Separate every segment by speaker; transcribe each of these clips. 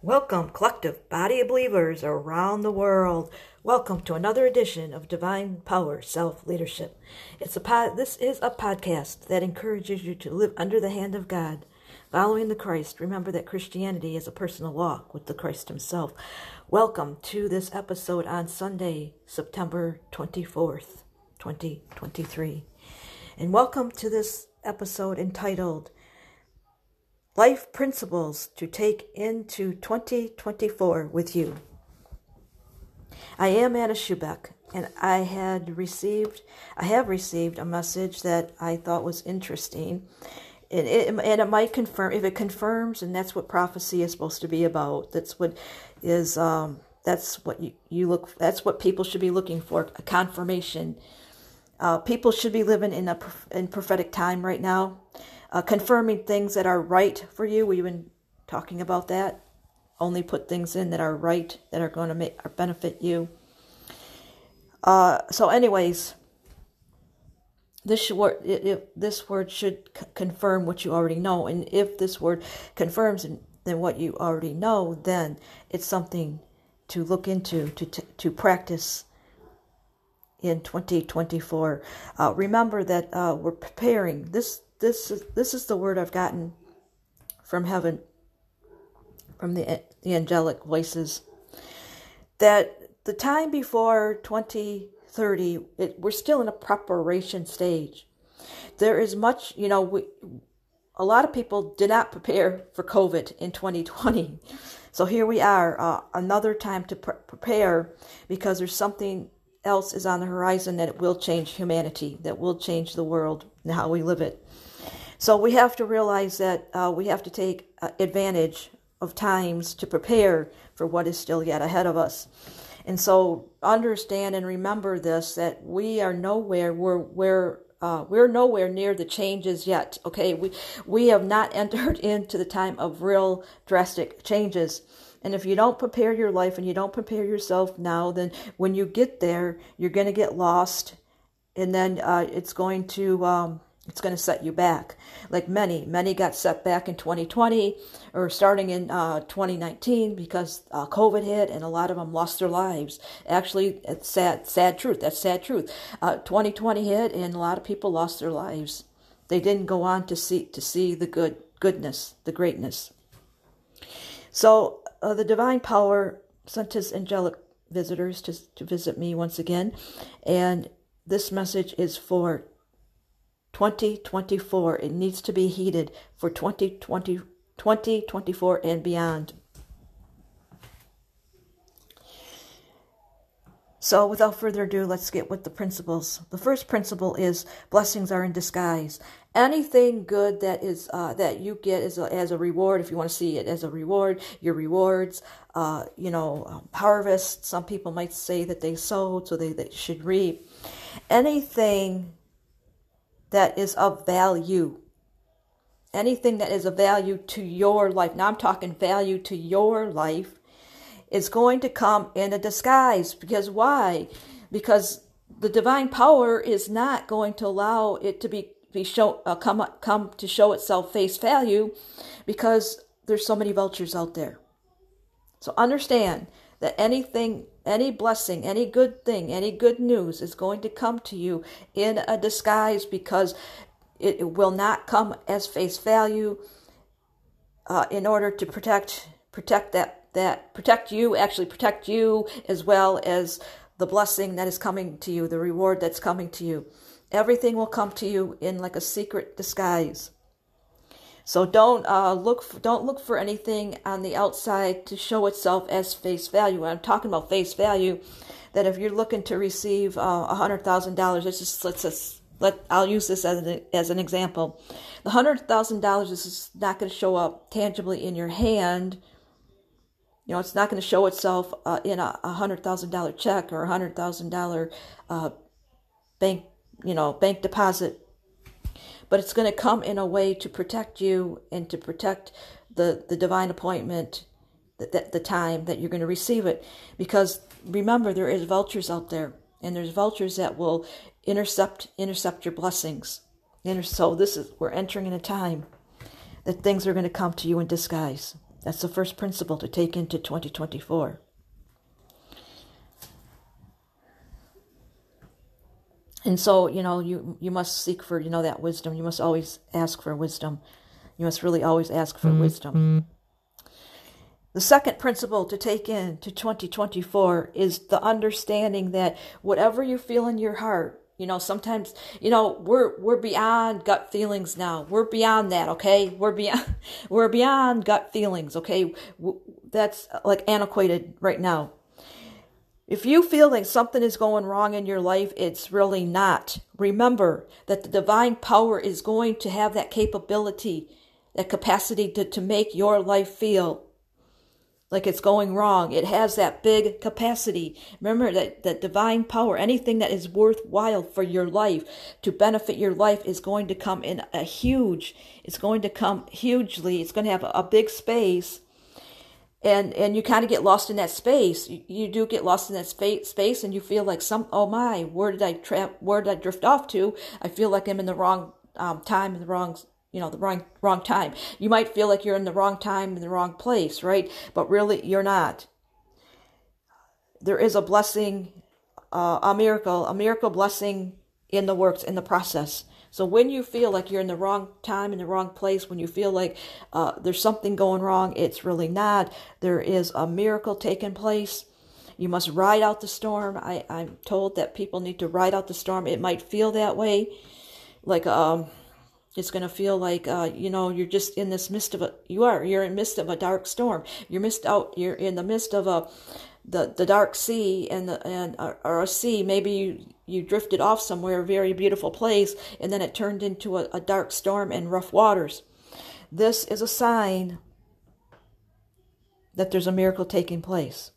Speaker 1: Welcome, collective body of believers around the world. Welcome to another edition of Divine Power Self Leadership. It's a pod, this is a podcast that encourages you to live under the hand of God, following the Christ. Remember that Christianity is a personal walk with the Christ Himself. Welcome to this episode on Sunday, September 24th, 2023. And welcome to this episode entitled life principles to take into 2024 with you. I am Anna Schupback, and I had received, I have received a message that I thought was interesting, and it, and it might confirm if it confirms, and that's what prophecy is supposed to be about. That's what is, um, that's what you, you look, that's what people should be looking for, a confirmation. Uh, people should be living in a in prophetic time right now uh, confirming things that are right for you. We've been talking about that. Only put things in that are right, that are going to make or benefit you. Uh, so, anyways, this word this word should c- confirm what you already know, and if this word confirms then what you already know, then it's something to look into to to, to practice in 2024. Uh, remember that uh, we're preparing this this is this is the word I've gotten from heaven, from the the angelic voices, that the time before 2030, it, we're still in a preparation stage. There is much, you know, we, a lot of people did not prepare for COVID in 2020. So here we are, uh, another time to pre- prepare because there's something else is on the horizon that will change humanity, that will change the world and how we live it. So we have to realize that uh, we have to take uh, advantage of times to prepare for what is still yet ahead of us. And so understand and remember this that we are nowhere we're we're uh, we're nowhere near the changes yet. Okay, we we have not entered into the time of real drastic changes. And if you don't prepare your life and you don't prepare yourself now, then when you get there, you're going to get lost, and then uh, it's going to um, it's going to set you back. Like many, many got set back in 2020 or starting in uh, 2019 because uh, COVID hit and a lot of them lost their lives. Actually, it's sad, sad truth. That's sad truth. Uh, 2020 hit and a lot of people lost their lives. They didn't go on to see to see the good goodness, the greatness. So uh, the divine power sent his angelic visitors to to visit me once again, and this message is for 2024. It needs to be heated for 2020, 2024 and beyond. So, without further ado, let's get with the principles. The first principle is blessings are in disguise. Anything good that is uh, that you get as a, as a reward, if you want to see it as a reward, your rewards, uh, you know, um, harvest. Some people might say that they sowed, so they, they should reap. Anything that is of value. Anything that is of value to your life, now I'm talking value to your life, is going to come in a disguise. Because why? Because the divine power is not going to allow it to be, be show, uh, come, come to show itself face value because there's so many vultures out there. So understand that anything, any blessing, any good thing, any good news is going to come to you in a disguise because it will not come as face value uh, in order to protect protect that that protect you actually protect you as well as the blessing that is coming to you the reward that's coming to you. Everything will come to you in like a secret disguise so don't uh, look for, don't look for anything on the outside to show itself as face value. I'm talking about face value. That if you're looking to receive uh, a hundred thousand dollars, let's just let's just let I'll use this as an, as an example. The hundred thousand dollars is not going to show up tangibly in your hand. You know, it's not going to show itself uh, in a hundred thousand dollar check or a hundred thousand dollar uh, bank, you know, bank deposit but it's going to come in a way to protect you and to protect the, the divine appointment, the, the, time that you're going to receive it. Because remember, there is vultures out there, and there's vultures that will intercept intercept your blessings. And So this is we're entering in a time that things are going to come to you in disguise. That's the first principle to take into 2024. And so, you know, you you must seek for, you know, that wisdom. You must always ask for wisdom. You must really always ask for mm-hmm. wisdom. The second principle to take into 2024 is the understanding that whatever you feel in your heart, you know, sometimes, you know, we're we're beyond gut feelings now. We're beyond that, okay? We're beyond we're beyond gut feelings, okay? That's uh, like antiquated right now. If you feel like something is going wrong in your life, it's really not. Remember that the divine power is going to have that capability, that capacity to, to make your life feel like it's going wrong. It has that big capacity. Remember that, that divine power, anything that is worthwhile for your life, to benefit your life, is going to come in a huge, it's going to come hugely, it's going to have a, a big space and and you kind of get lost in that space. You, you do get lost in that space space and you feel like some oh my where did i trap where did i drift off to? I feel like i'm in the wrong um, time in the wrong you know the wrong wrong time. You might feel like you're in the wrong time in the wrong place right? But really you're not. There is a blessing uh, a miracle a miracle blessing in the works in the process so when you feel like you're in the wrong time, in the wrong place, when you feel like uh, there's something going wrong, it's really not. There is a miracle taking place. You must ride out the storm. I, I'm told that people need to ride out the storm. It might feel that way, like um, it's going to feel like uh, you know you're just in this midst of a. You are. You're in midst of a dark storm. You're missed out. You're in the midst of a the the dark sea and the and uh, or a sea. Maybe you you drifted off somewhere a very beautiful place and then it turned into a, a dark storm and rough waters. This is a sign that there's a miracle taking place.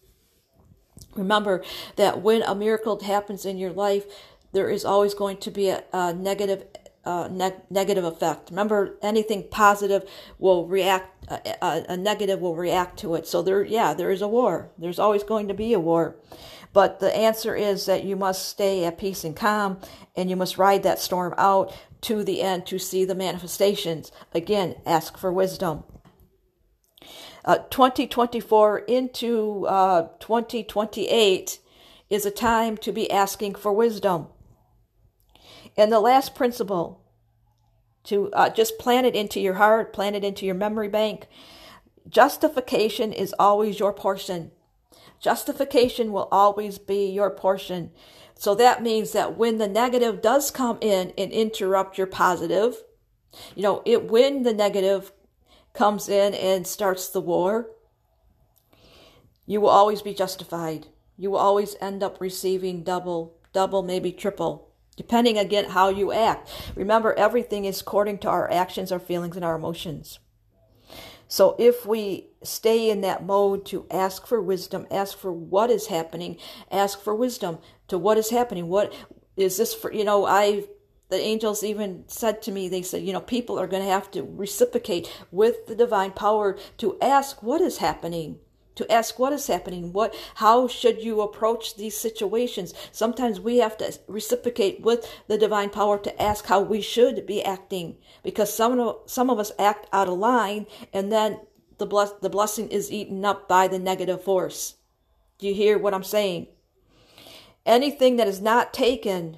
Speaker 1: Remember that when a miracle happens in your life there is always going to be a, a negative uh, ne- negative effect. Remember, anything positive will react, uh, uh, a negative will react to it. So there, yeah, there is a war. There's always going to be a war. But the answer is that you must stay at peace and calm, and you must ride that storm out to the end to see the manifestations. Again, ask for wisdom. Uh, 2024 into uh, 2028 is a time to be asking for wisdom. And the last principle to uh, just plant it into your heart, plant it into your memory bank. Justification is always your portion. Justification will always be your portion. So that means that when the negative does come in and interrupt your positive, you know, it when the negative comes in and starts the war, you will always be justified. You will always end up receiving double, double, maybe triple depending again how you act. Remember, everything is according to our actions, our feelings, and our emotions. So if we stay in that mode to ask for wisdom, ask for what is happening, ask for wisdom to what is happening. What is this for? You know, I the angels even said to me, they said, you know, people are going to have to reciprocate with the divine power to ask what is happening to ask what is happening what how should you approach these situations. Sometimes we have to reciprocate with the divine power to ask how we should be acting because some of some of us act out of line and then the bless, the blessing is eaten up by the negative force. Do you hear what i'm saying? Anything that is not taken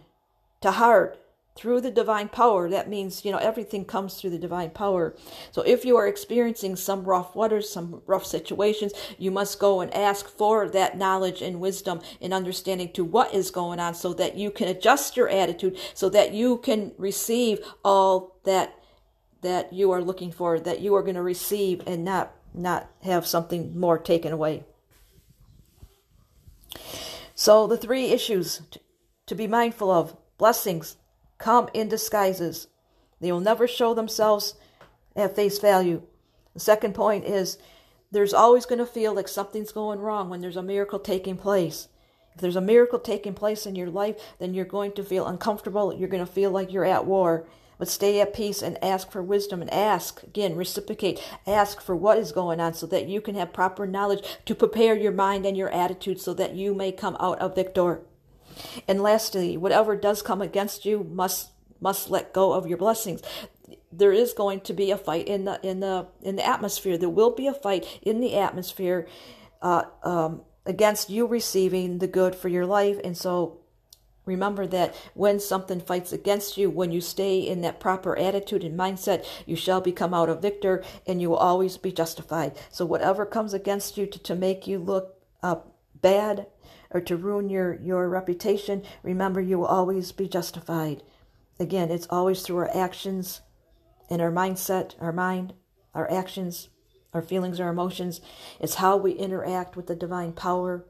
Speaker 1: to heart through the divine power that means you know everything comes through the divine power. So if you are experiencing some rough waters some rough situations you must go and ask for that knowledge and wisdom and understanding to what is going on so that you can adjust your attitude so that you can receive all that that you are looking for that you are going to receive and not not have something more taken away. So the three issues to be mindful of blessings come in disguises. They will never show themselves at face value. The second point is there's always going to feel like something's going wrong when there's a miracle taking place. If there's a miracle taking place in your life, then you're going to feel uncomfortable. You're going to feel like you're at war. But stay at peace and ask for wisdom and ask, again, reciprocate, ask for what is going on so that you can have proper knowledge to prepare your mind and your attitude so that you may come out a victor. And lastly, whatever does come against you must must let go of your blessings. there is going to be a fight in the in the in the atmosphere. There will be a fight in the atmosphere uh, um, against you receiving the good for your life, and so Remember that when something fights against you, when you stay in that proper attitude and mindset, you shall become out a victor and you will always be justified. So, whatever comes against you to, to make you look uh, bad or to ruin your, your reputation, remember you will always be justified. Again, it's always through our actions and our mindset, our mind, our actions, our feelings, our emotions. It's how we interact with the divine power.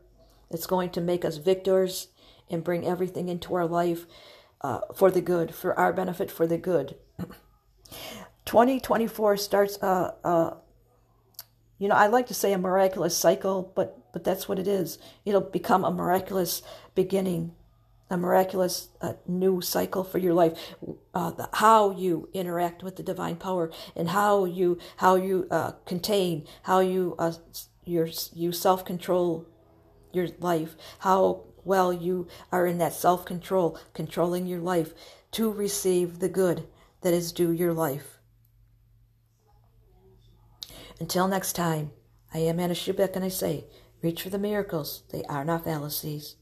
Speaker 1: It's going to make us victors and bring everything into our life uh, for the good, for our benefit, for the good. 2024 starts uh, you know, I like to say a miraculous cycle, but but that's what it is. It'll become a miraculous beginning, a miraculous uh, new cycle for your life. Uh, the, how you interact with the divine power and how you how you uh, contain, how you uh, your you self control your life, how well you are in that self control, controlling your life to receive the good that is due your life. Until next time, I am Anna Schupback and I say, reach for the miracles. They are not fallacies.